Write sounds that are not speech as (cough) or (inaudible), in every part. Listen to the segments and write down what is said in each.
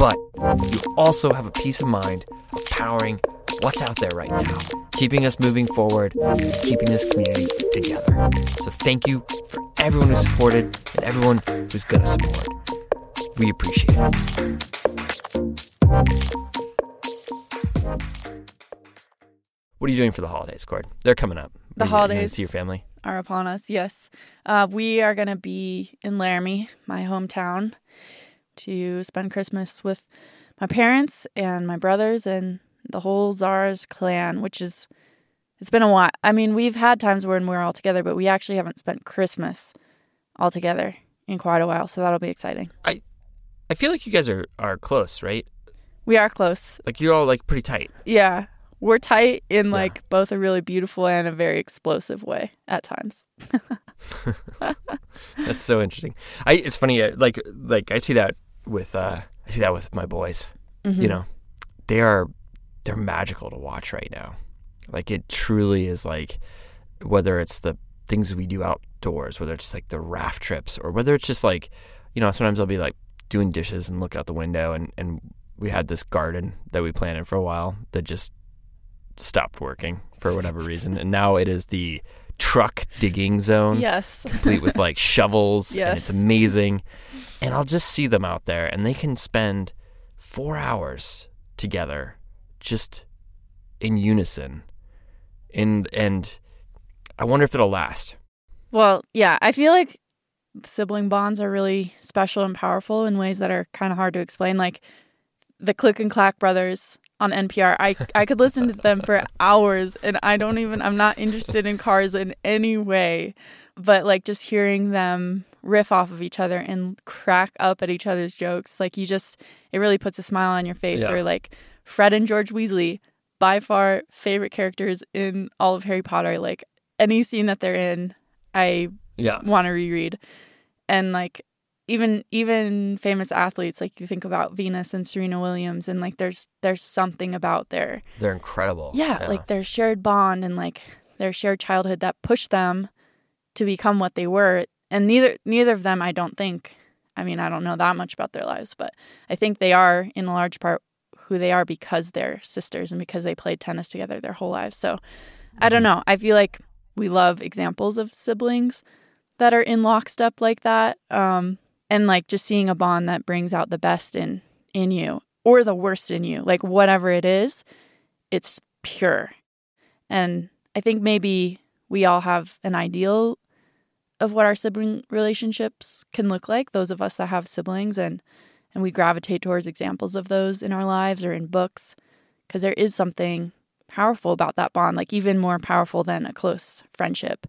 but you also have a peace of mind of powering what's out there right now, keeping us moving forward, keeping this community together. So thank you for everyone who supported and everyone who's going to support. We appreciate it. What are you doing for the holidays, Cord? They're coming up. The you holidays. see your family. are upon us. Yes, uh, we are going to be in Laramie, my hometown, to spend Christmas with my parents and my brothers and the whole Zars clan. Which is, it's been a while. I mean, we've had times when we're all together, but we actually haven't spent Christmas all together in quite a while. So that'll be exciting. I I feel like you guys are are close, right? We are close. Like you're all like pretty tight. Yeah. We're tight in Yeah. like both a really beautiful and a very explosive way at times. (laughs) (laughs) That's so interesting. I it's funny like like I see that with uh I see that with my boys. Mm-hmm. You know, they are they're magical to watch right now. Like it truly is like whether it's the things we do outdoors, whether it's like the raft trips or whether it's just like, you know, sometimes I'll be like doing dishes and look out the window and and we had this garden that we planted for a while that just stopped working for whatever reason and now it is the truck digging zone Yes. complete with like shovels (laughs) and it's amazing. And I'll just see them out there and they can spend four hours together just in unison. And and I wonder if it'll last. Well, yeah, I feel like sibling bonds are really special and powerful in ways that are kind of hard to explain. Like the Click and Clack brothers on NPR, I I could listen to them for (laughs) hours, and I don't even I'm not interested in cars in any way, but like just hearing them riff off of each other and crack up at each other's jokes, like you just it really puts a smile on your face. Yeah. Or like Fred and George Weasley, by far favorite characters in all of Harry Potter. Like any scene that they're in, I Yeah. want to reread. And like even even famous athletes, like you think about Venus and Serena Williams, and like there's there's something about their They're incredible. yeah, like their shared bond and like their shared childhood that pushed them to become what they were. And neither neither of them, I don't think. I mean, I don't know that much about their lives, but I think they are in a large part who they are because they're sisters and because they played tennis together their whole lives. So I don't know. I feel like we love examples of siblings that are in lockstep like that. Um, and like just seeing a bond that brings out the best in in you or the worst in you, like whatever it is, it's pure. And I think maybe we all have an ideal of what our sibling relationships can look like, those of us that have siblings and and we gravitate towards examples of those in our lives or in books because there is something powerful about that bond, like even more powerful than a close friendship.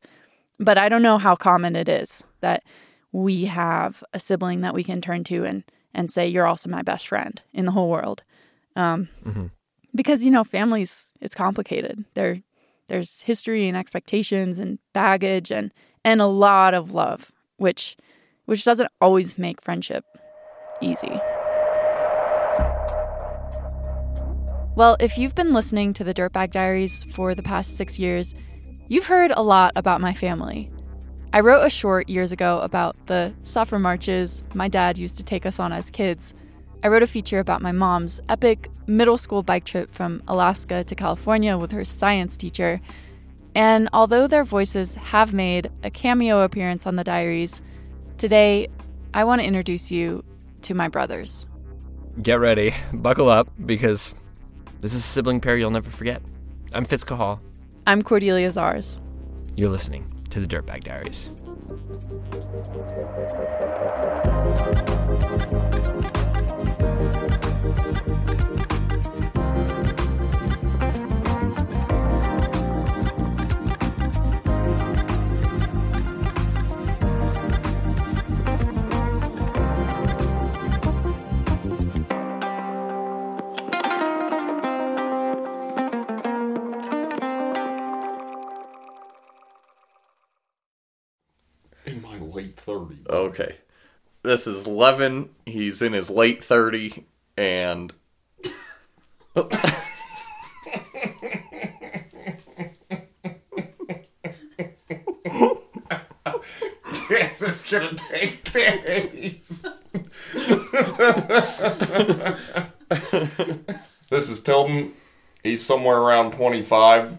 But I don't know how common it is that we have a sibling that we can turn to and and say you're also my best friend in the whole world. Um, Mhm. Because you know, families it's complicated. There there's history and expectations and baggage and and a lot of love, which which doesn't always make friendship easy. Well, if you've been listening to the Dirtbag Diaries for the past six years, you've heard a lot about my family. I wrote a short years ago about the suffer marches my dad used to take us on as kids, I wrote a feature about my mom's epic middle school bike trip from Alaska to California with her science teacher. And although their voices have made a cameo appearance on the diaries, today I want to introduce you to my brothers. Get ready, (laughs) buckle up, because this is a sibling pair you'll never forget. I'm Fitz Cahall. I'm Cordelia Zars. You're listening to the Dirtbag Diaries. 30. Okay. This is Levin. He's in his late 30 and this is gonna take days. this is Tilden. He's somewhere around 25.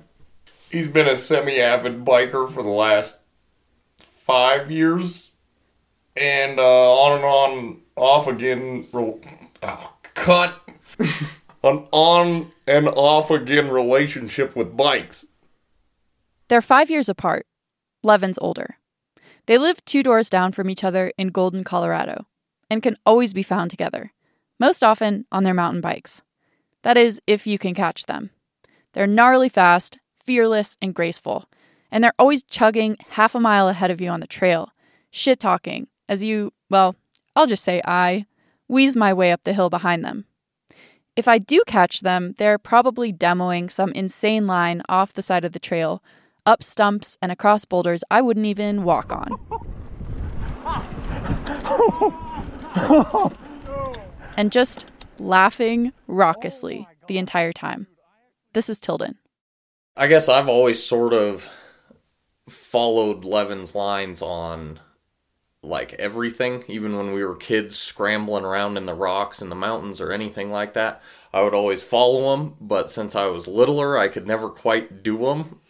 He's been a semi avid biker for the last five years. And uh, on and on, off again. Re- oh, cut. (laughs) An on and off again relationship with bikes. They're five years apart. Levin's older. They live two doors down from each other in Golden, Colorado, and can always be found together, most often on their mountain bikes. That is, if you can catch them. They're gnarly fast, fearless, and graceful, and they're always chugging half a mile ahead of you on the trail, shit talking, as you, well, I'll just say I, wheeze my way up the hill behind them. If I do catch them, they're probably demoing some insane line off the side of the trail, up stumps and across boulders I wouldn't even walk on. (laughs) and just laughing raucously the entire time. This is Tilden. I guess I've always sort of followed Levin's lines on like everything, even when we were kids scrambling around in the rocks in the mountains or anything like that. I would always follow him, but since I was littler, I could never quite do them.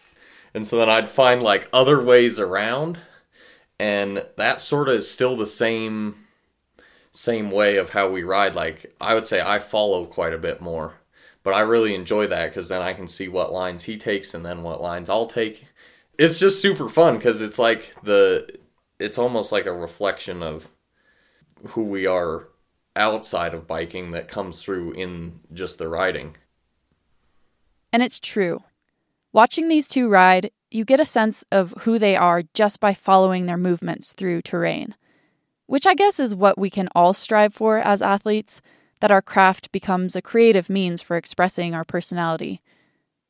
And so then I'd find like other ways around, and that sort of is still the same same way of how we ride. Like I would say I follow quite a bit more. But I really enjoy that because then I can see what lines he takes and then what lines I'll take. It's just super fun because it's like the, it's almost like a reflection of who we are outside of biking that comes through in just the riding. And it's true. Watching these two ride, you get a sense of who they are just by following their movements through terrain, which I guess is what we can all strive for as athletes that our craft becomes a creative means for expressing our personality.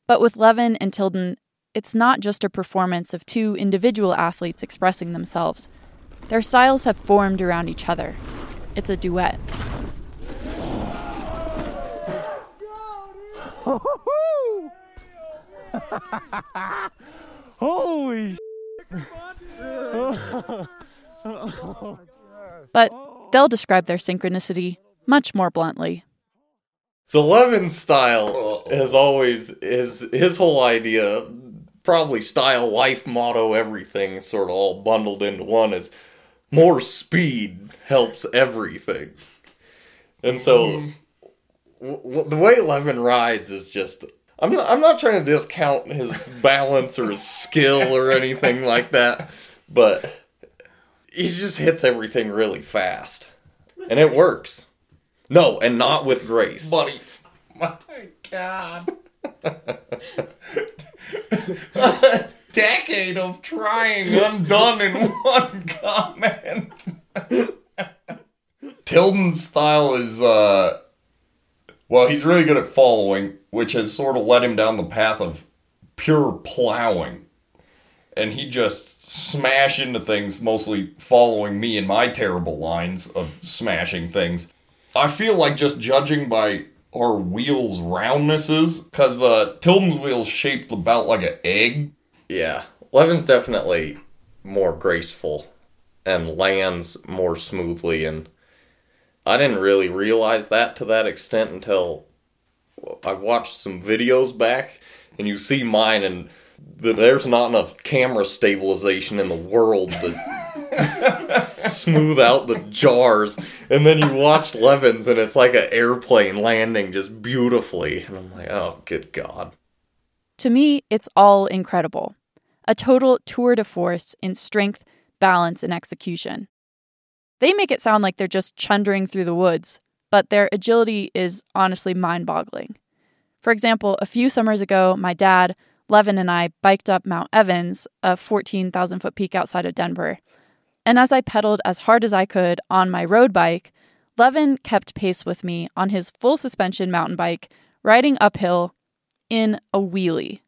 But with Levin and Tilden, it's not just a performance of two individual athletes expressing themselves. Their styles have formed around each other. It's a duet. (laughs) Holy But they'll describe their synchronicity much more bluntly. So Levin's style is always his his whole idea, probably style, life motto, everything sort of all bundled into one is more speed helps everything. And so hmm. w- w- the way Levin rides is just I'm not I'm not trying to discount his balance or his skill or anything like that, but he just hits everything really fast. and it works. No, and not with grace. Buddy. My God. A (laughs) decade of trying undone in one comment. Tilden's style is, uh, well, he's really good at following, which has sort of led him down the path of pure plowing. And he just smash into things, mostly following me and my terrible lines of smashing things. I feel like just judging by our wheels' roundnesses, because uh, Tilden's wheel's shaped about like an egg. Yeah, Levin's definitely more graceful and lands more smoothly and I didn't really realize that to that extent until I've watched some videos back and you see mine and the, there's not enough camera stabilization in the world to (laughs) smooth out the jars and then you watch Levin's and it's like an airplane landing just beautifully and I'm like oh good god To me, it's all incredible. A total tour de force in strength, balance, and execution. They make it sound like they're just chundering through the woods, but their agility is honestly mind boggling. For example, a few summers ago, my dad, Levin, and I biked up Mount Evans, a 14,000 foot peak outside of Denver. And as I pedaled as hard as I could on my road bike, Levin kept pace with me on his full suspension mountain bike, riding uphill in a wheelie.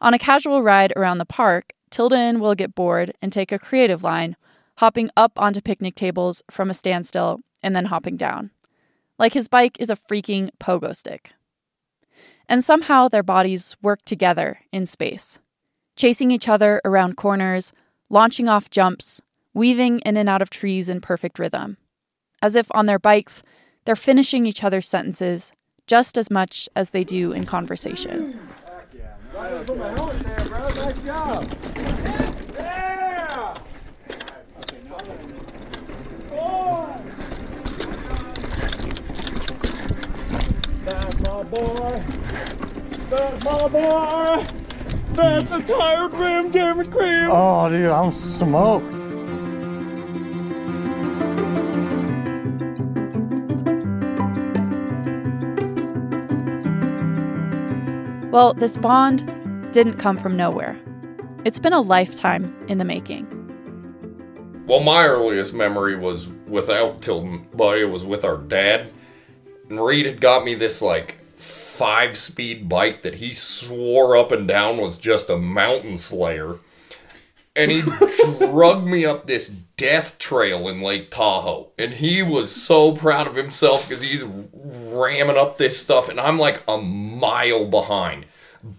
On a casual ride around the park, Tilden will get bored and take a creative line, hopping up onto picnic tables from a standstill and then hopping down. Like his bike is a freaking pogo stick. And somehow their bodies work together in space, chasing each other around corners, launching off jumps, weaving in and out of trees in perfect rhythm. As if on their bikes, they're finishing each other's sentences just as much as they do in conversation. That's my boy. That's my boy. That's a tired rim, Jeremy Cream. Oh, dude, I'm smoked. Well, this bond didn't come from nowhere. It's been a lifetime in the making. Well, my earliest memory was without Tilden, but it was with our dad. And Reed had got me this like five speed bike that he swore up and down was just a mountain slayer. And he (laughs) drug me up this death trail in Lake Tahoe. And he was so proud of himself because he's ramming up this stuff, and I'm like a mile behind.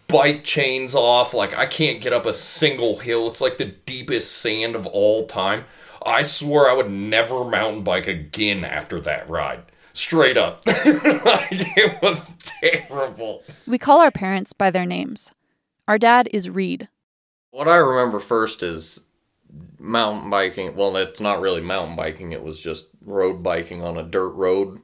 Bike chains off, like I can't get up a single hill. It's like the deepest sand of all time. I swore I would never mountain bike again after that ride. Straight up. (laughs) like, it was terrible. We call our parents by their names. Our dad is Reed. What I remember first is mountain biking. Well, it's not really mountain biking, it was just road biking on a dirt road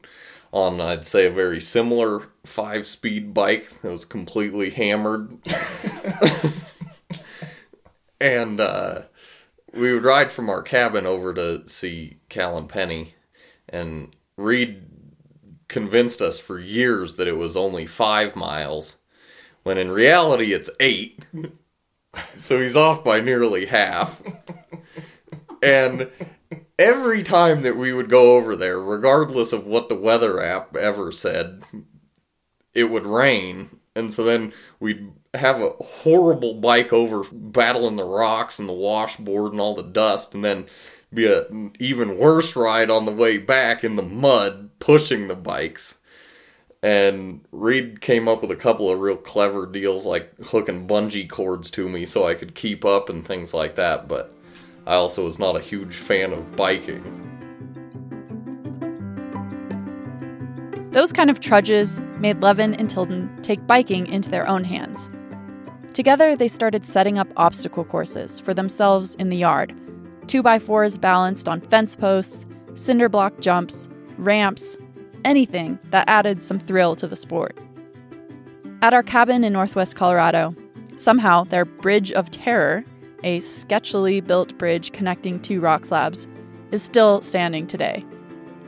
on, I'd say, a very similar five speed bike that was completely hammered. (laughs) and uh, we would ride from our cabin over to see Cal and Penny. And Reed convinced us for years that it was only five miles, when in reality it's eight. (laughs) So he's off by nearly half. And every time that we would go over there, regardless of what the weather app ever said, it would rain. And so then we'd have a horrible bike over battling the rocks and the washboard and all the dust, and then be an even worse ride on the way back in the mud pushing the bikes. And Reed came up with a couple of real clever deals like hooking bungee cords to me so I could keep up and things like that, but I also was not a huge fan of biking. Those kind of trudges made Levin and Tilden take biking into their own hands. Together, they started setting up obstacle courses for themselves in the yard 2x4s balanced on fence posts, cinder block jumps, ramps, anything that added some thrill to the sport. At our cabin in northwest Colorado, somehow their Bridge of Terror, a sketchily built bridge connecting two rock slabs, is still standing today.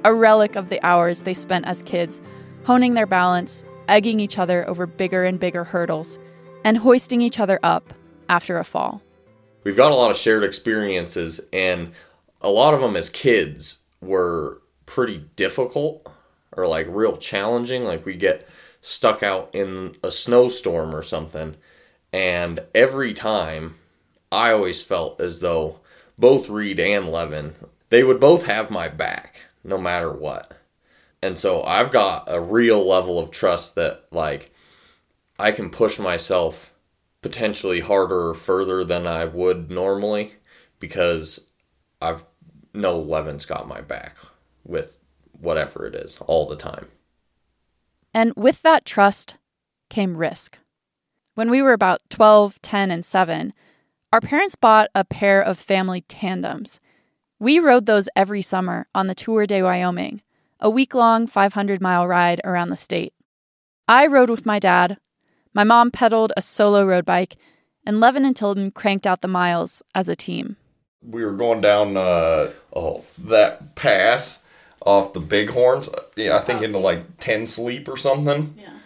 A relic of the hours they spent as kids, honing their balance, egging each other over bigger and bigger hurdles, and hoisting each other up after a fall. We've got a lot of shared experiences, and a lot of them as kids were pretty difficult or like real challenging. Like we get stuck out in a snowstorm or something, and every time I always felt as though both Reed and Levin, they would both have my back no matter what. And so I've got a real level of trust that like I can push myself potentially harder or further than I would normally because I've know Levin's got my back with whatever it is all the time. And with that trust came risk. When we were about 12, 10, and 7, our parents bought a pair of family tandems. We rode those every summer on the Tour de Wyoming, a week long 500 mile ride around the state. I rode with my dad. My mom pedaled a solo road bike, and Levin and Tilden cranked out the miles as a team. We were going down uh, oh that pass off the Bighorns. uh, Yeah, I think into like ten sleep or something. Yeah.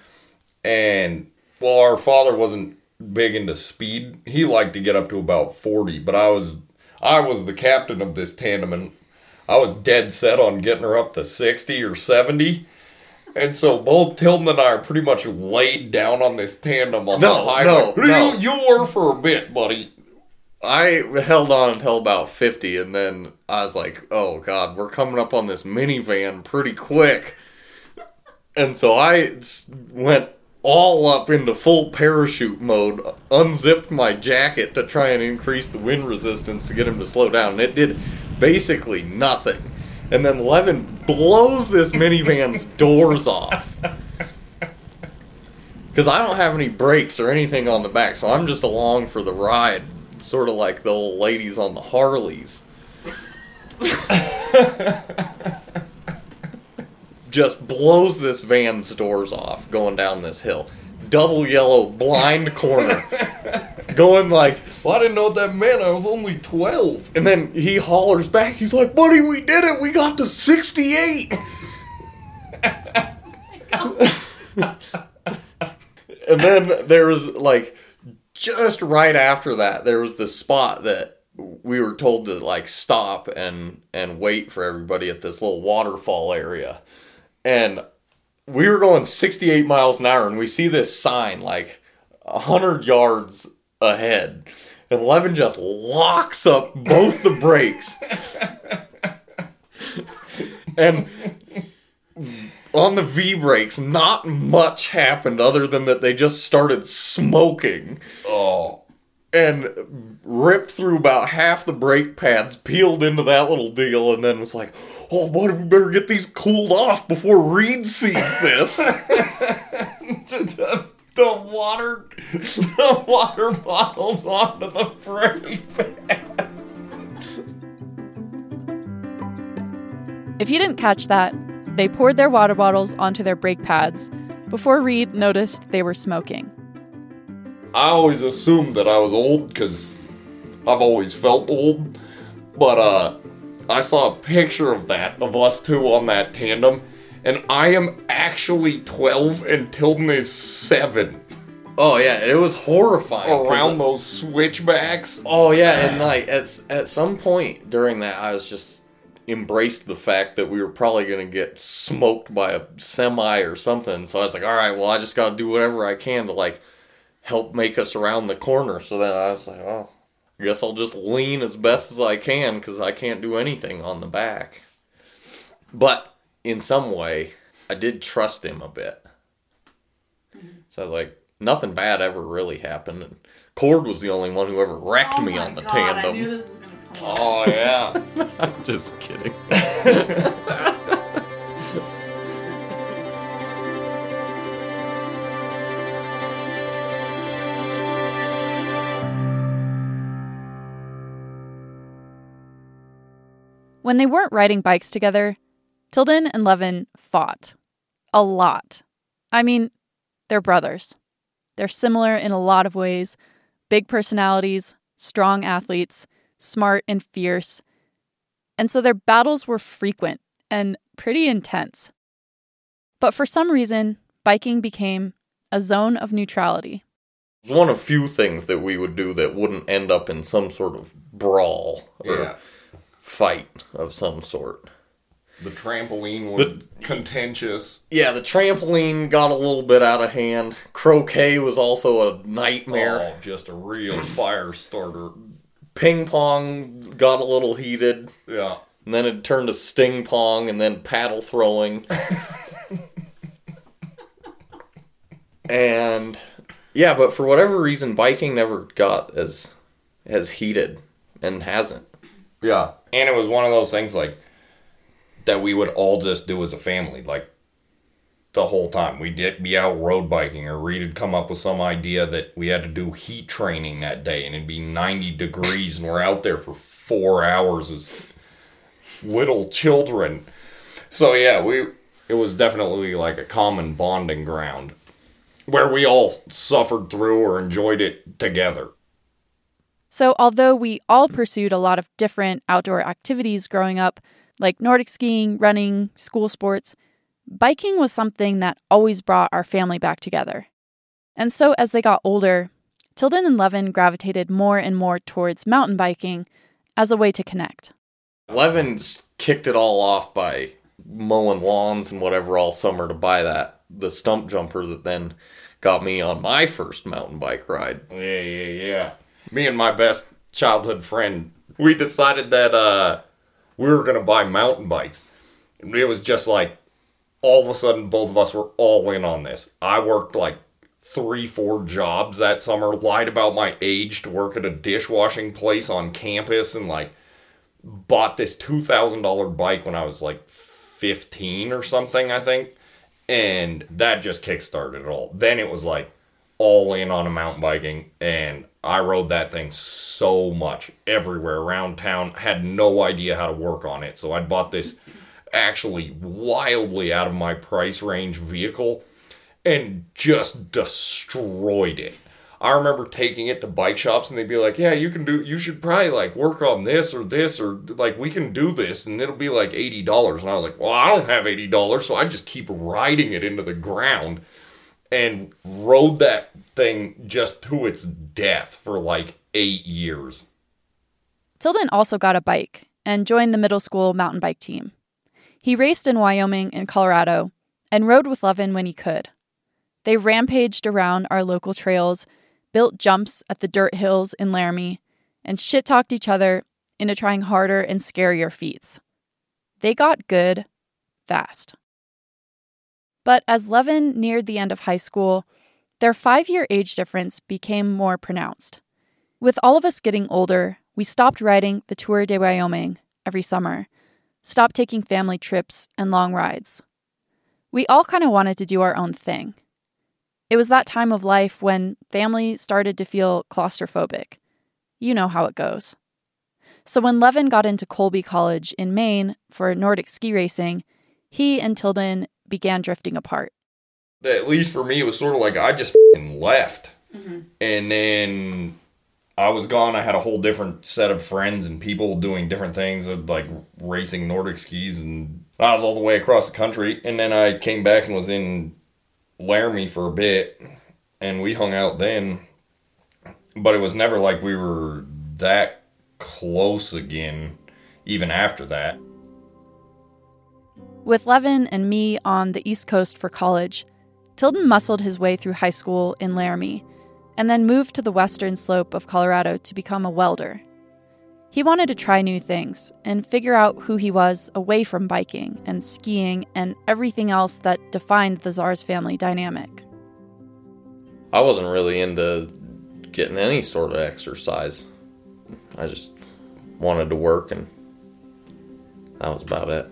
And well, our father wasn't big into speed. He liked to get up to about forty, but I was I was the captain of this tandem, and I was dead set on getting her up to sixty or seventy. And so both Tilden and I are pretty much laid down on this tandem on No, the highway. no, no. You, you were for a bit, buddy. I held on until about 50, and then I was like, oh god, we're coming up on this minivan pretty quick. And so I went all up into full parachute mode, unzipped my jacket to try and increase the wind resistance to get him to slow down, and it did basically nothing. And then Levin blows this minivan's (laughs) doors off. Because I don't have any brakes or anything on the back, so I'm just along for the ride, sort of like the old ladies on the Harleys. just blows this van's doors off going down this hill. Double yellow blind corner. (laughs) going like, Well, I didn't know what that meant. I was only 12. and then he hollers back. He's like, "Buddy, we did it. We got to 68." (laughs) and then there was like just right after that, there was this spot that we were told to like stop and and wait for everybody at this little waterfall area. And we were going 68 miles an hour and we see this sign like 100 yards ahead. And Levin just locks up both the brakes. and on the V brakes, not much happened other than that they just started smoking Oh. and ripped through about half the brake pads, peeled into that little deal, and then was like, "Oh, buddy, we better get these cooled off before Reed sees this." (laughs) the, the water the water bottles onto the brake pads. If you didn't catch that, they poured their water bottles onto their brake pads before Reed noticed they were smoking. I always assumed that I was old because I've always felt old. But uh I saw a picture of that, of us two on that tandem, and I am actually 12 and Tilden is 7 oh yeah, it was horrifying around those switchbacks. Oh yeah, and like at at some point during that, I was just embraced the fact that we were probably gonna get smoked by a semi or something. So I was like, all right, well, I just gotta do whatever I can to like help make us around the corner. So then I was like, oh, I guess I'll just lean as best as I can because I can't do anything on the back. But in some way, I did trust him a bit. Mm-hmm. So I was like, nothing bad ever really happened. And Cord was the only one who ever wrecked oh me on the tandem. this was gonna come up. Oh yeah. (laughs) (laughs) I'm just kidding. When they weren't riding bikes together, Tilden and Levin fought. A lot. I mean, they're brothers. They're similar in a lot of ways big personalities, strong athletes, smart and fierce. And so their battles were frequent and pretty intense. But for some reason, biking became a zone of neutrality. It was one of few things that we would do that wouldn't end up in some sort of brawl or Yeah. fight of some sort. The trampoline was contentious. Yeah, the trampoline got a little bit out of hand. Croquet was also a nightmare. Oh, just a real (clears throat) fire starter. Ping pong got a little heated. Yeah. And then it turned to sting pong and then paddle throwing. and yeah, but for whatever reason biking never got as as heated and hasn't. Yeah. And it was one of those things like that we would all just do as a family, like the whole time. We'd be out road biking, or would come up with some idea that we had to do heat training that day, and it'd be 90 degrees, and we're out there for four hours as little children. So yeah, we it was definitely like a common bonding ground where we all suffered through or enjoyed it together. So, although we all pursued a lot of different outdoor activities growing up, like Nordic skiing, running, school sports, biking was something that always brought our family back together. And so, as they got older, Tilden and Levin gravitated more and more towards mountain biking as a way to connect. Levin's kicked it all off by mowing lawns and whatever all summer to buy that the stump jumper that then got me on my first mountain bike ride. Yeah, yeah, yeah. Me and my best childhood friend, we decided that uh we were gonna buy mountain bikes. And it was just like all of a sudden both of us were all in on this. I worked like three, four jobs that summer, lied about my age to work at a dishwashing place on campus and like bought this two thousand dollar bike when I was like fifteen or something, I think. And that just kickstarted it all. Then it was like all in on a mountain biking and I rode that thing so much everywhere around town. Had no idea how to work on it. So I bought this actually wildly out of my price range vehicle and just destroyed it. I remember taking it to bike shops and they'd be like, "Yeah, you can do you should probably like work on this or this or like we can do this and it'll be like $80." And I was like, "Well, I don't have $80." So I just keep riding it into the ground and rode that thing just to its death for like 8 years. Tilden also got a bike and joined the middle school mountain bike team. He raced in Wyoming and Colorado and rode with Levin when he could. They rampaged around our local trails, built jumps at the dirt hills in Laramie, and shit talked each other into trying harder and scarier feats. They got good fast. But as Levin neared the end of high school, their five year age difference became more pronounced. With all of us getting older, we stopped riding the Tour de Wyoming every summer, stopped taking family trips and long rides. We all kind of wanted to do our own thing. It was that time of life when family started to feel claustrophobic. You know how it goes. So when Levin got into Colby College in Maine for Nordic ski racing, he and Tilden began drifting apart. At least for me, it was sort of like I just fing left. And then I was gone. I had a whole different set of friends and people doing different things, uh, like racing Nordic skis. And I was all the way across the country. And then I came back and was in Laramie for a bit. And we hung out then. But it was never like we were that close again, even after that. With Levin and me on the East Coast for college, Tilden muscled his way through high school in Laramie and then moved to the western slope of Colorado to become a welder. He wanted to try new things and figure out who he was away from biking and skiing and everything else that defined the Zars family dynamic. I wasn't really into getting any sort of exercise. I just wanted to work, and that was about it.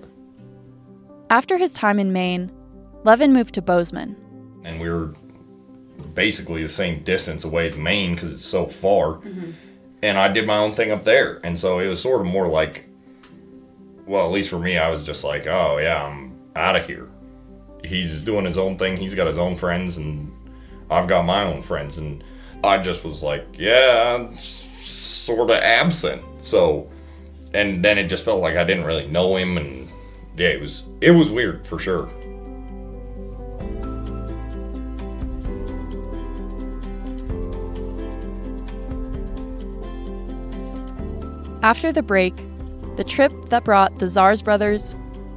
After his time in Maine, Levin moved to Bozeman. And we were basically the same distance away as Maine because it's so far. Mm-hmm. And I did my own thing up there, and so it was sort of more like, well, at least for me, I was just like, oh yeah, I'm out of here. He's doing his own thing. He's got his own friends, and I've got my own friends, and I just was like, yeah, I'm sort of absent. So, and then it just felt like I didn't really know him, and yeah, it was it was weird for sure. After the break, the trip that brought the Zars brothers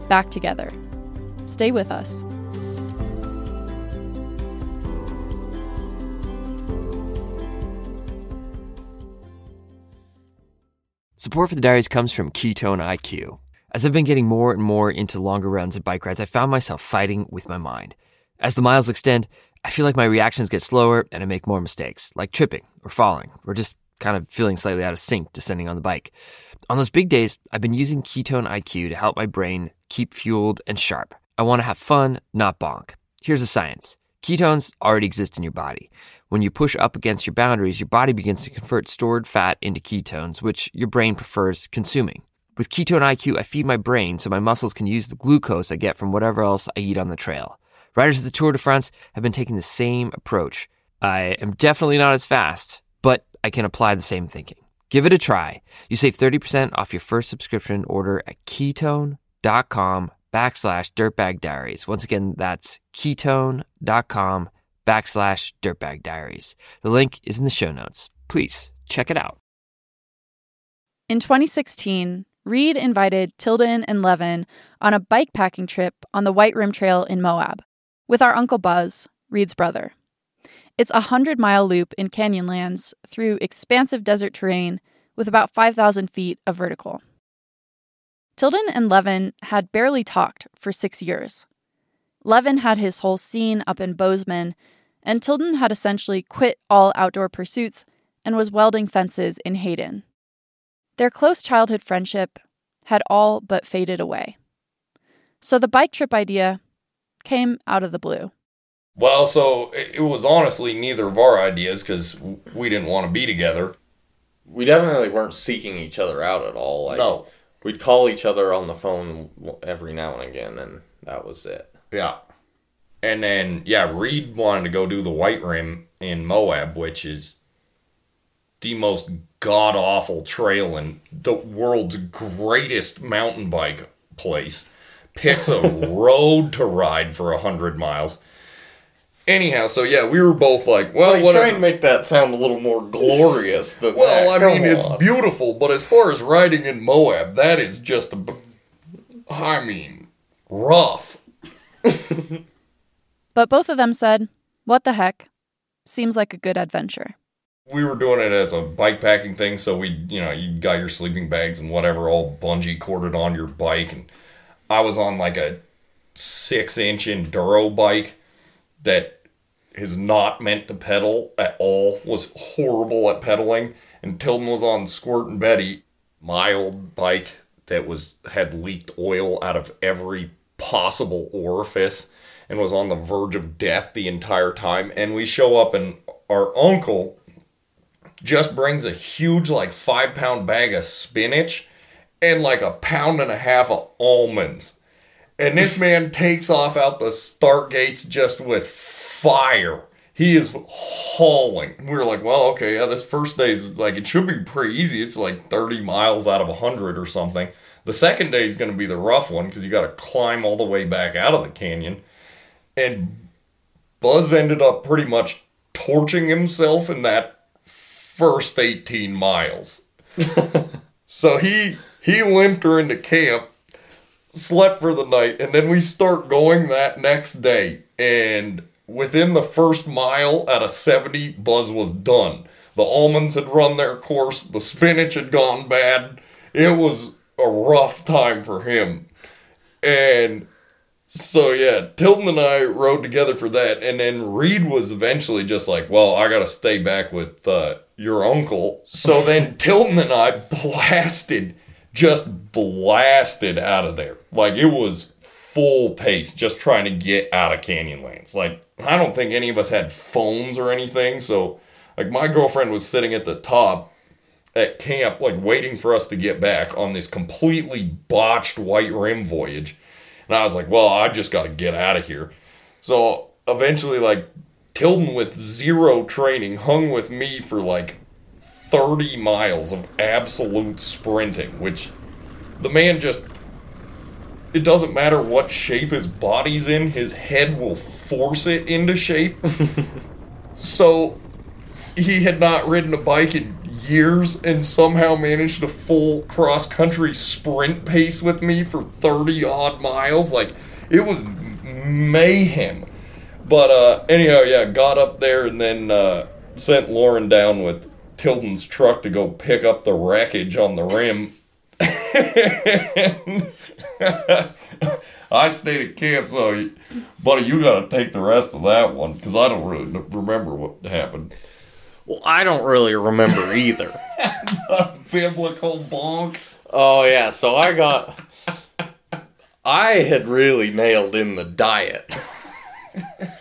back together. Stay with us. Support for the diaries comes from Ketone IQ. As I've been getting more and more into longer runs and bike rides, I found myself fighting with my mind. As the miles extend, I feel like my reactions get slower and I make more mistakes, like tripping or falling, or just kind of feeling slightly out of sync descending on the bike. On those big days, I've been using Ketone IQ to help my brain keep fueled and sharp. I want to have fun, not bonk. Here's the science ketones already exist in your body. When you push up against your boundaries, your body begins to convert stored fat into ketones, which your brain prefers consuming. With Ketone IQ, I feed my brain so my muscles can use the glucose I get from whatever else I eat on the trail. Riders of the Tour de France have been taking the same approach. I am definitely not as fast, I can apply the same thinking. Give it a try. You save 30% off your first subscription order at ketone.com backslash dirtbag diaries. Once again, that's ketone.com backslash dirtbag diaries. The link is in the show notes. Please check it out. In 2016, Reed invited Tilden and Levin on a bike packing trip on the White Rim Trail in Moab with our Uncle Buzz, Reed's brother. It's a 100 mile loop in Canyonlands through expansive desert terrain with about 5,000 feet of vertical. Tilden and Levin had barely talked for six years. Levin had his whole scene up in Bozeman, and Tilden had essentially quit all outdoor pursuits and was welding fences in Hayden. Their close childhood friendship had all but faded away. So the bike trip idea came out of the blue. Well, so it it was honestly neither of our ideas because we didn't want to be together. We definitely weren't seeking each other out at all. Like, No. We'd call each other on the phone every now and again, and that was it. Yeah. And then, yeah, Reed wanted to go do the White Rim in Moab, which is the most god awful trail in the world's greatest mountain bike place. Picks a (laughs) road to ride for a hundred miles. Anyhow, so yeah, we were both like, well, Well, you whatever. try and make that sound a little more glorious than Well, that. I mean, Come it's beautiful, but as far as riding in Moab, that is just a. b- I mean, rough. (laughs) But both of them said, What the heck? Seems like a good adventure. We were doing it as a bike packing thing, so we, you know, you got your sleeping bags and whatever all bungee corded on your bike, and I was on like a six inch enduro bike that is not meant to pedal at all. Was horrible at pedaling, and Tilden was on Squirt and Betty, my old bike that was had leaked oil out of every possible orifice and was on the verge of death the entire time. And we show up, and our uncle just brings a huge, like, five pound bag of spinach and like a pound and a half of almonds. And this man takes off out the start gates just with fire. He is hauling. We were like, well, okay, yeah, this first day is like, it should be pretty easy. It's like 30 miles out of 100 or something. The second day is going to be the rough one because you got to climb all the way back out of the canyon. And Buzz ended up pretty much torching himself in that first 18 miles. (laughs) so he he limped her into camp, slept for the night, and then we start going that next day. And within the first mile out of 70, Buzz was done. The almonds had run their course, the spinach had gone bad. It was a rough time for him. And so yeah, Tilden and I rode together for that, and then Reed was eventually just like, "Well, I gotta stay back with uh, your uncle." So then (laughs) Tilden and I blasted, just blasted out of there. Like it was full pace, just trying to get out of Canyonlands. Like I don't think any of us had phones or anything, so like my girlfriend was sitting at the top at camp, like waiting for us to get back on this completely botched white rim voyage. And I was like, well, I just got to get out of here. So eventually, like, Tilden with zero training hung with me for like 30 miles of absolute sprinting, which the man just. It doesn't matter what shape his body's in, his head will force it into shape. (laughs) so he had not ridden a bike in years and somehow managed a full cross country sprint pace with me for 30 odd miles. Like, it was mayhem. But, uh, anyhow, yeah, got up there and then, uh, sent Lauren down with Tilden's truck to go pick up the wreckage on the rim. (laughs) I stayed at camp, so, buddy, you gotta take the rest of that one, because I don't really remember what happened. Well, I don't really remember either. (laughs) Biblical bonk. Oh yeah, so I got I had really nailed in the diet. (laughs)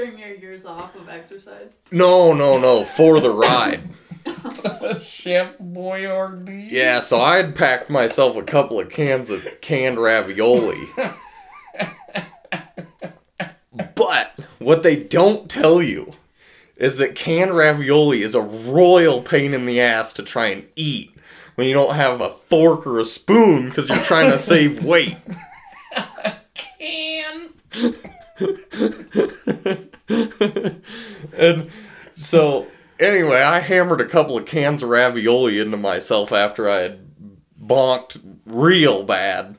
During your years off of exercise. No, no, no, for the ride. (laughs) Chef Boyardee. Yeah, so I had packed myself a couple of cans of canned ravioli. but what they don't tell you is that canned ravioli is a royal pain in the ass to try and eat when you don't have a fork or a spoon because you're trying to save weight. (laughs) and so anyway, I hammered a couple of cans of ravioli into myself after I had bonked real bad.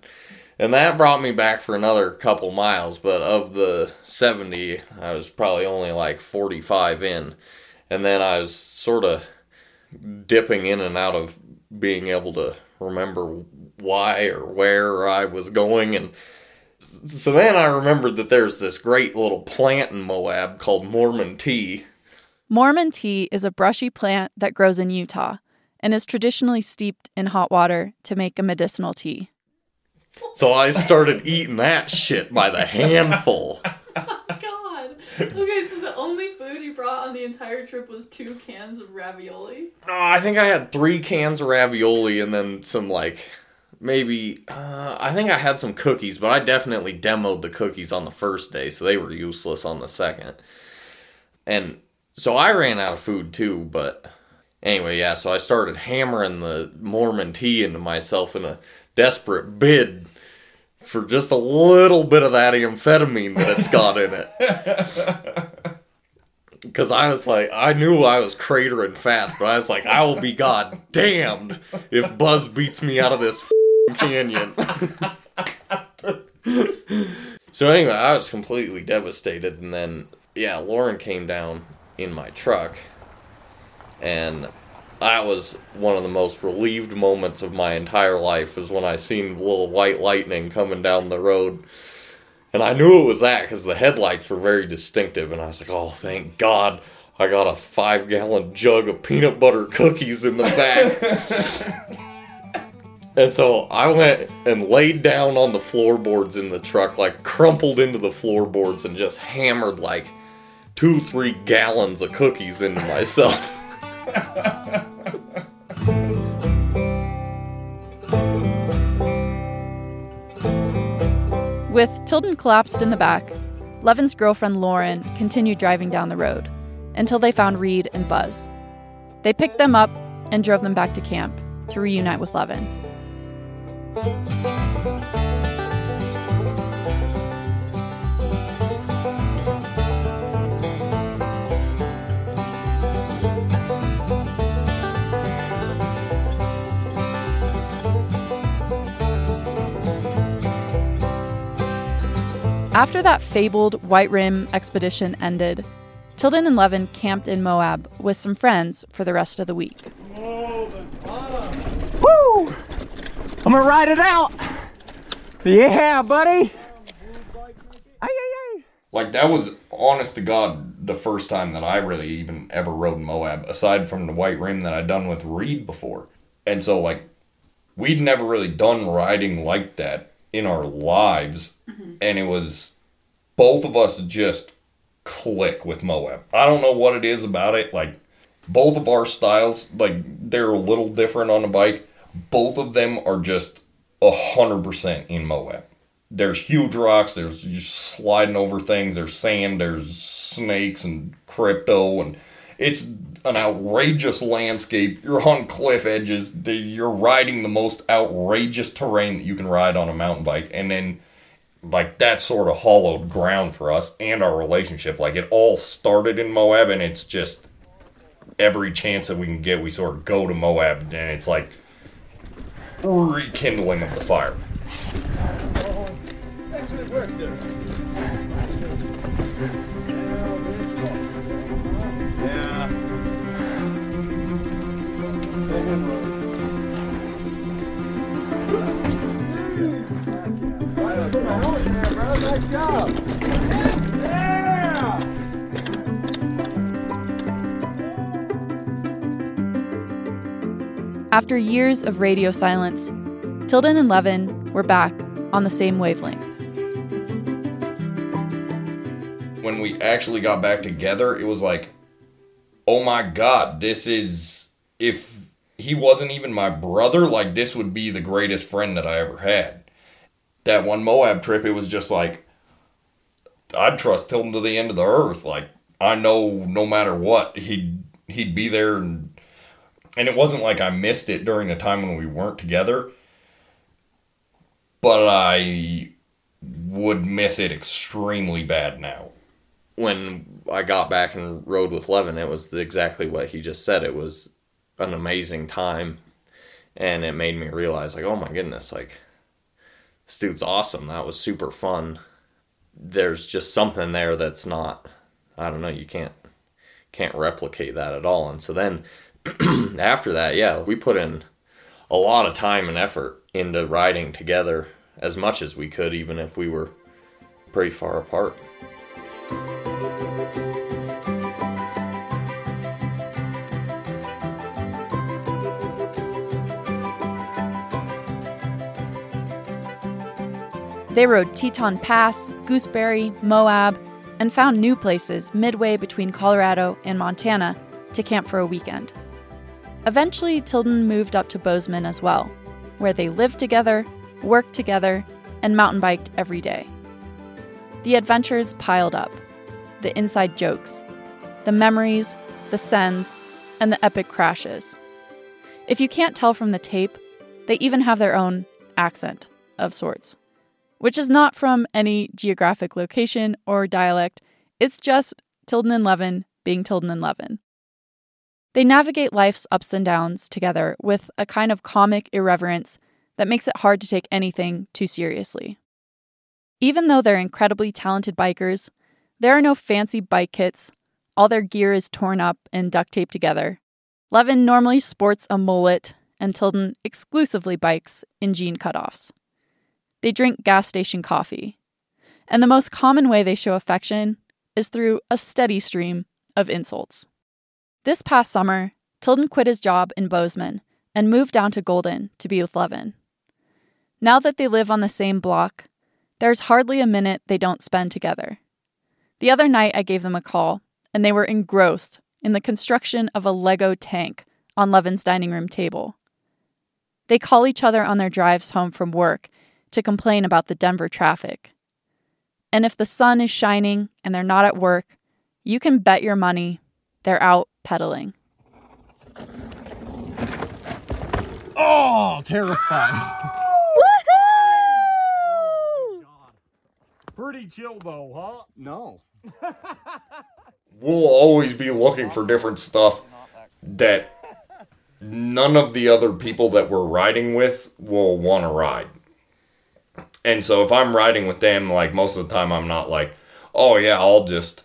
And that brought me back for another couple miles, but of the 70, I was probably only like 45 in. And then I was sort of dipping in and out of being able to remember why or where I was going. And so then I remembered that there's this great little plant in Moab called Mormon tea. Mormon tea is a brushy plant that grows in Utah and is traditionally steeped in hot water to make a medicinal tea. So I started eating that shit by the handful. (laughs) God. Okay, so the only food you brought on the entire trip was two cans of ravioli? No, I think I had three cans of ravioli and then some like maybe uh, I think I had some cookies, but I definitely demoed the cookies on the first day, so they were useless on the second. And so I ran out of food too, but anyway, yeah, so I started hammering the Mormon tea into myself in a desperate bid for just a little bit of that amphetamine that it's got in it. (laughs) Because I was like, I knew I was cratering fast, but I was like, I will be god damned if Buzz beats me out of this canyon. so anyway, I was completely devastated, and then yeah, Lauren came down in my truck, and that was one of the most relieved moments of my entire life. Was when I seen little white lightning coming down the road. And I knew it was that because the headlights were very distinctive, and I was like, "Oh, thank God, I got a five-gallon jug of peanut butter cookies in the back." (laughs) and so I went and laid down on the floorboards in the truck, like crumpled into the floorboards, and just hammered like two, three gallons of cookies into myself. (laughs) With Tilden collapsed in the back, Levin's girlfriend Lauren continued driving down the road until they found Reed and Buzz. They picked them up and drove them back to camp to reunite with Levin. After that fabled White Rim expedition ended, Tilden and Levin camped in Moab with some friends for the rest of the week. I'm gonna ride it out. Yeah, buddy. Ay, ay, ay. Like that was honest to God the first time that I really even ever rode Moab, aside from the white rim that I'd done with Reed before. And so like we'd never really done riding like that in our lives. Mm-hmm. And it was both of us just click with Moab. I don't know what it is about it. Like both of our styles, like they're a little different on the bike. Both of them are just a hundred percent in Moab. There's huge rocks. There's you sliding over things. There's sand. There's snakes and crypto, and it's an outrageous landscape. You're on cliff edges. You're riding the most outrageous terrain that you can ride on a mountain bike, and then like that sort of hollowed ground for us and our relationship. Like it all started in Moab, and it's just every chance that we can get, we sort of go to Moab, and it's like rekindling of the fire. Excellent work, sir. Yeah. Nice job. After years of radio silence, Tilden and Levin were back on the same wavelength. when we actually got back together, it was like, oh my god, this is. If he wasn't even my brother, like, this would be the greatest friend that I ever had. That one Moab trip, it was just like, I'd trust Tilden to the end of the earth. Like, I know no matter what, he'd, he'd be there. And, and it wasn't like I missed it during the time when we weren't together, but I would miss it extremely bad now when I got back and rode with Levin, it was exactly what he just said. It was an amazing time, and it made me realize, like, oh my goodness, like this dude's awesome. That was super fun. There's just something there that's not. I don't know. You can't can't replicate that at all. And so then (clears throat) after that, yeah, we put in a lot of time and effort into riding together as much as we could, even if we were pretty far apart. They rode Teton Pass, Gooseberry, Moab, and found new places midway between Colorado and Montana to camp for a weekend. Eventually, Tilden moved up to Bozeman as well, where they lived together, worked together, and mountain biked every day. The adventures piled up the inside jokes, the memories, the sends, and the epic crashes. If you can't tell from the tape, they even have their own accent of sorts which is not from any geographic location or dialect. It's just Tilden and Levin being Tilden and Levin. They navigate life's ups and downs together with a kind of comic irreverence that makes it hard to take anything too seriously. Even though they're incredibly talented bikers, there are no fancy bike kits. All their gear is torn up and duct taped together. Levin normally sports a mullet, and Tilden exclusively bikes in jean cutoffs. They drink gas station coffee. And the most common way they show affection is through a steady stream of insults. This past summer, Tilden quit his job in Bozeman and moved down to Golden to be with Levin. Now that they live on the same block, there's hardly a minute they don't spend together. The other night, I gave them a call, and they were engrossed in the construction of a Lego tank on Levin's dining room table. They call each other on their drives home from work to complain about the Denver traffic. And if the sun is shining and they're not at work, you can bet your money they're out pedaling. Oh, terrifying. Pretty chill though, huh? No. (laughs) we'll always be looking for different stuff that none of the other people that we're riding with will want to ride. And so if I'm riding with them, like most of the time, I'm not like, oh yeah, I'll just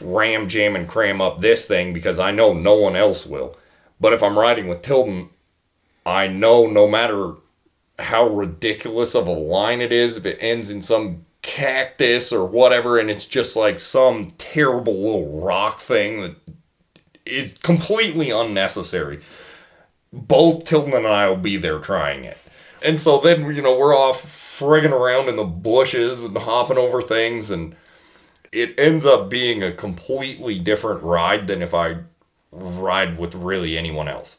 ram, jam, and cram up this thing because I know no one else will. But if I'm riding with Tilden, I know no matter how ridiculous of a line it is, if it ends in some cactus or whatever, and it's just like some terrible little rock thing that is completely unnecessary, both Tilden and I will be there trying it. And so then, you know, we're off frigging around in the bushes and hopping over things, and it ends up being a completely different ride than if I ride with really anyone else.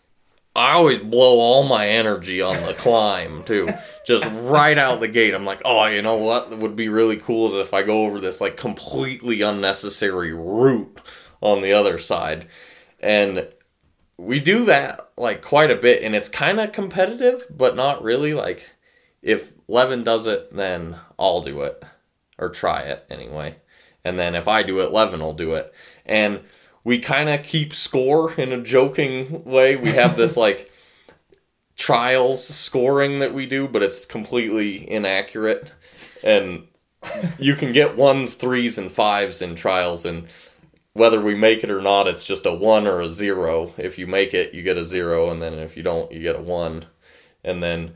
I always blow all my energy on the climb too. Just right out the gate. I'm like, oh, you know what would be really cool is if I go over this like completely unnecessary route on the other side. And we do that like quite a bit and it's kind of competitive but not really like if levin does it then i'll do it or try it anyway and then if i do it levin will do it and we kind of keep score in a joking way we have this (laughs) like trials scoring that we do but it's completely inaccurate and you can get ones threes and fives in trials and whether we make it or not, it's just a one or a zero. If you make it, you get a zero, and then if you don't, you get a one. And then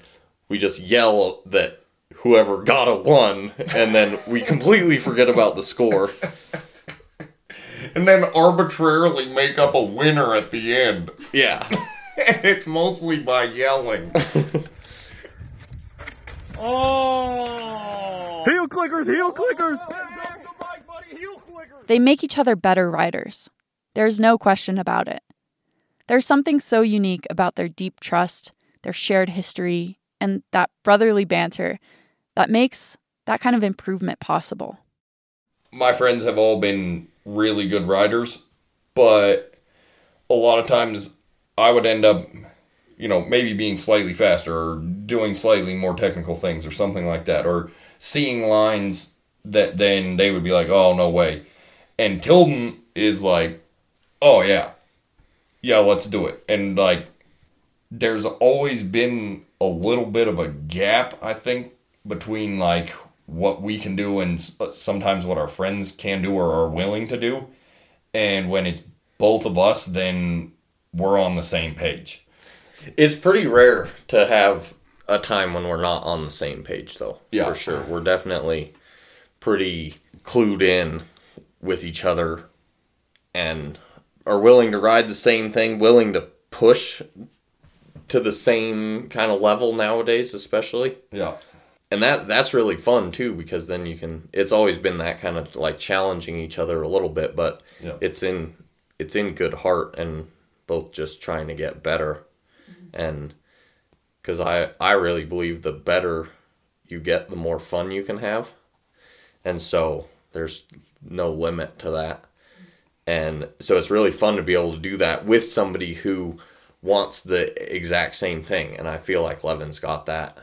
we just yell that whoever got a one, and then we completely forget about the score. And then arbitrarily make up a winner at the end. Yeah. (laughs) and it's mostly by yelling. (laughs) Oh! Heel clickers, heel clickers! They make each other better riders. There's no question about it. There's something so unique about their deep trust, their shared history, and that brotherly banter that makes that kind of improvement possible. my friends have all been really good riders, but a lot of times I would end up, you know, maybe being slightly faster or doing slightly more technical things or something like that, or seeing lines that then they would be like, oh, no way. And Tilden is like, oh, yeah, yeah, let's do it. And like, there's always been a little bit of a gap, I think, between like what we can do and uh, sometimes what our friends can do or are willing to do. And when it's both of us, then we're on the same page. It's pretty rare to have a time when we're not on the same page, though. Yeah. For sure. We're definitely pretty clued in with each other and are willing to ride the same thing, willing to push to the same kind of level nowadays, especially. Yeah. And that that's really fun too because then you can it's always been that kind of like challenging each other a little bit, but Yeah. it's in it's in good heart and both just trying to get better mm-hmm. and because I, I really believe the better you get, the more fun you can have. And so there's no limit to that. Mm-hmm. And so it's really fun to be able to do that with somebody who wants the exact same thing. And I feel like Levin's got that.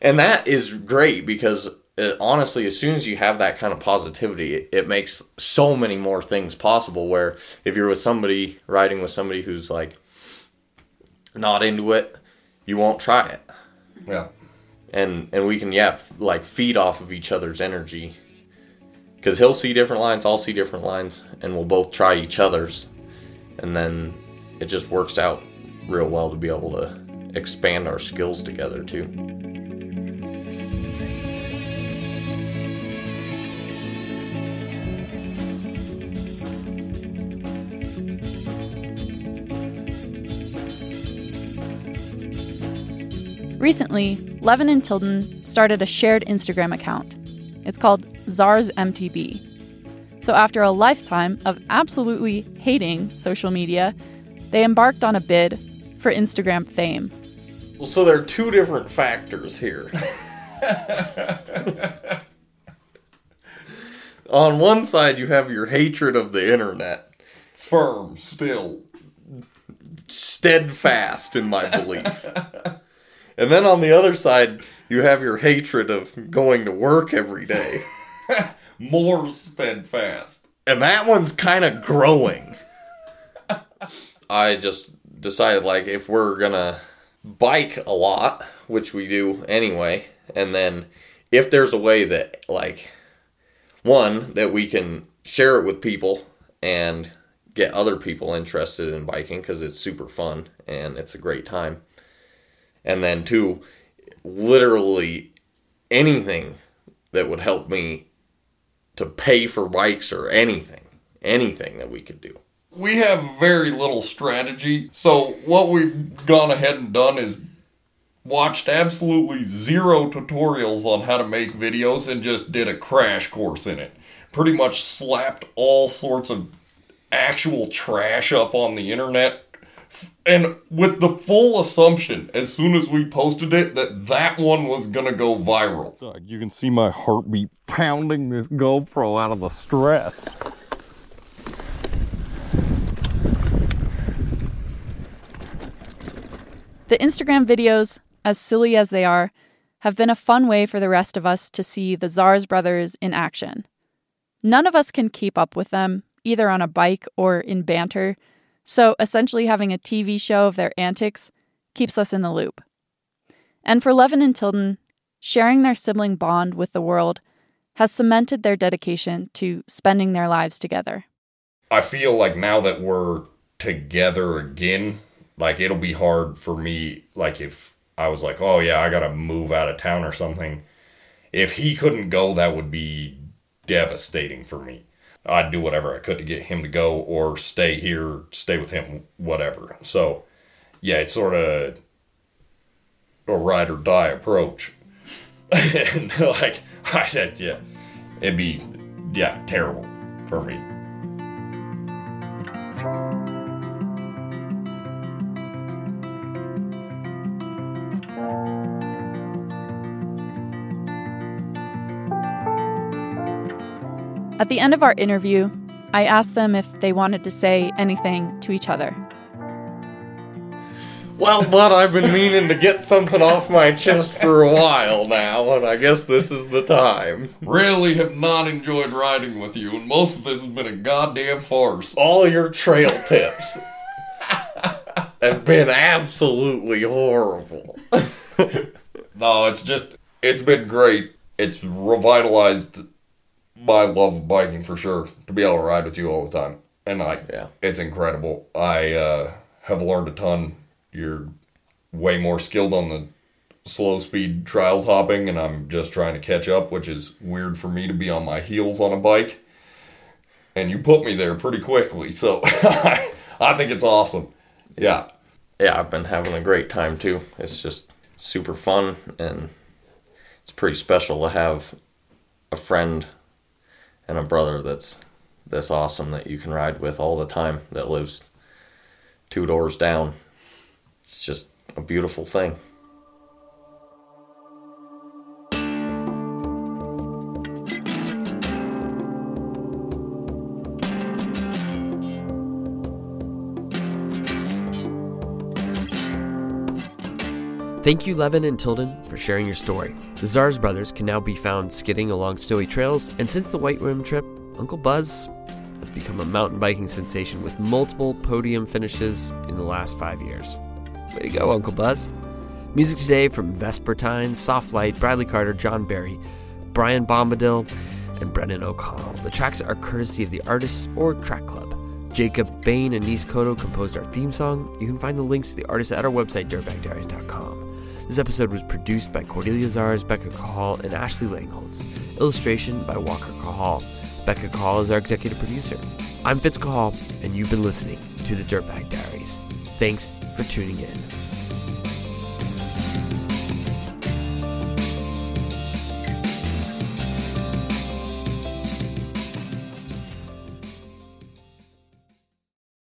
And that is great because uh honestly, as soon as you have that kind of positivity, it, it makes so many more things possible. Where if you're with somebody, riding with somebody who's like not into it, you won't try it Yeah. and and we can yeah f- like feed off of each other's energy because he'll see different lines i'll see different lines and we'll both try each other's and then it just works out real well to be able to expand our skills together too Recently, Levin and Tilden started a shared Instagram account. It's called Zars MTB. So, after a lifetime of absolutely hating social media, they embarked on a bid for Instagram fame. well so there are two different factors here (laughs) on one side you have your hatred of the internet Firm still. steadfast in my belief. and then on the other side, you have your hatred of going to work every day. (laughs) More steadfast. And that one's kind of growing. I just decided, like, if we're gonna bike a lot, which we do anyway, and then if there's a way that, like, one, that we can share it with people and get other people interested in biking because it's super fun and it's a great time. And then two, literally anything that would help me to pay for bikes or anything, anything that we could do. We have very little strategy, so what we've gone ahead and done is watched absolutely zero tutorials on how to make videos and just did a crash course in it. Pretty much slapped all sorts of actual trash up on the internet and with the full assumption as soon as we posted it that that one was gonna go viral. You can see my heartbeat pounding this GoPro out of the stress. The Instagram videos, as silly as they are, have been a fun way for the rest of us to see the Zars brothers in action. None of us can keep up with them, either on a bike or in banter, so essentially having a TV show of their antics keeps us in the loop. And for Levin and Tilden, sharing their sibling bond with the world has cemented their dedication to spending their lives together. I feel like now that we're together again, like it'll be hard for me. Like if I was like, oh yeah, I gotta move out of town or something. If he couldn't go, that would be devastating for me. I'd do whatever I could to get him to go or stay here, stay with him, whatever. So, yeah, it's sort of a ride or die approach. (laughs) and like, (laughs) I, said, yeah, it'd be, yeah, terrible for me. At the end of our interview, I asked them if they wanted to say anything to each other. Well, but I've been meaning to get something off my chest for a while now, and I guess this is the time. Really have not enjoyed riding with you, and most of this has been a goddamn farce. All your trail tips (laughs) have been absolutely horrible. (laughs) No, it's just, it's been great. It's revitalized my love of biking for sure, to be able to ride with you all the time. And like, Yeah. it's incredible. I uh, have learned a ton. You're way more skilled on the slow speed trials hopping, and I'm just trying to catch up, which is weird for me to be on my heels on a bike. And you put me there pretty quickly, so (laughs) I think it's awesome. Yeah. Yeah, I've been having a great time too. It's just super fun, and it's pretty special to have a friend and a brother that's this awesome that you can ride with all the time that lives two doors down. It's just a beautiful thing. Thank you, Levin and Tilden, for sharing your story. The Zars brothers can now be found skidding along snowy trails, and since the White Rim trip, Uncle Buzz has become a mountain biking sensation with multiple podium finishes in the last five years. Way to go, Uncle Buzz. Music today from Vespertine, Softlight, Bradley Carter, John Barry, Brian Bombadil, and Brennan O'Connell. The tracks are courtesy of the artists or track club. Jacob Bain and Nis Koto composed our theme song. You can find the links to the artists at our website, dirtbagdiaries.com. This episode was produced by Cordelia Zars, Becca Cahall, and Ashley Langholtz. Illustration by Walker Cahall. Becca Cahall is our executive producer. I'm Fitz Cahall, and you've been listening to the Dirtbag Diaries. Thanks for tuning in.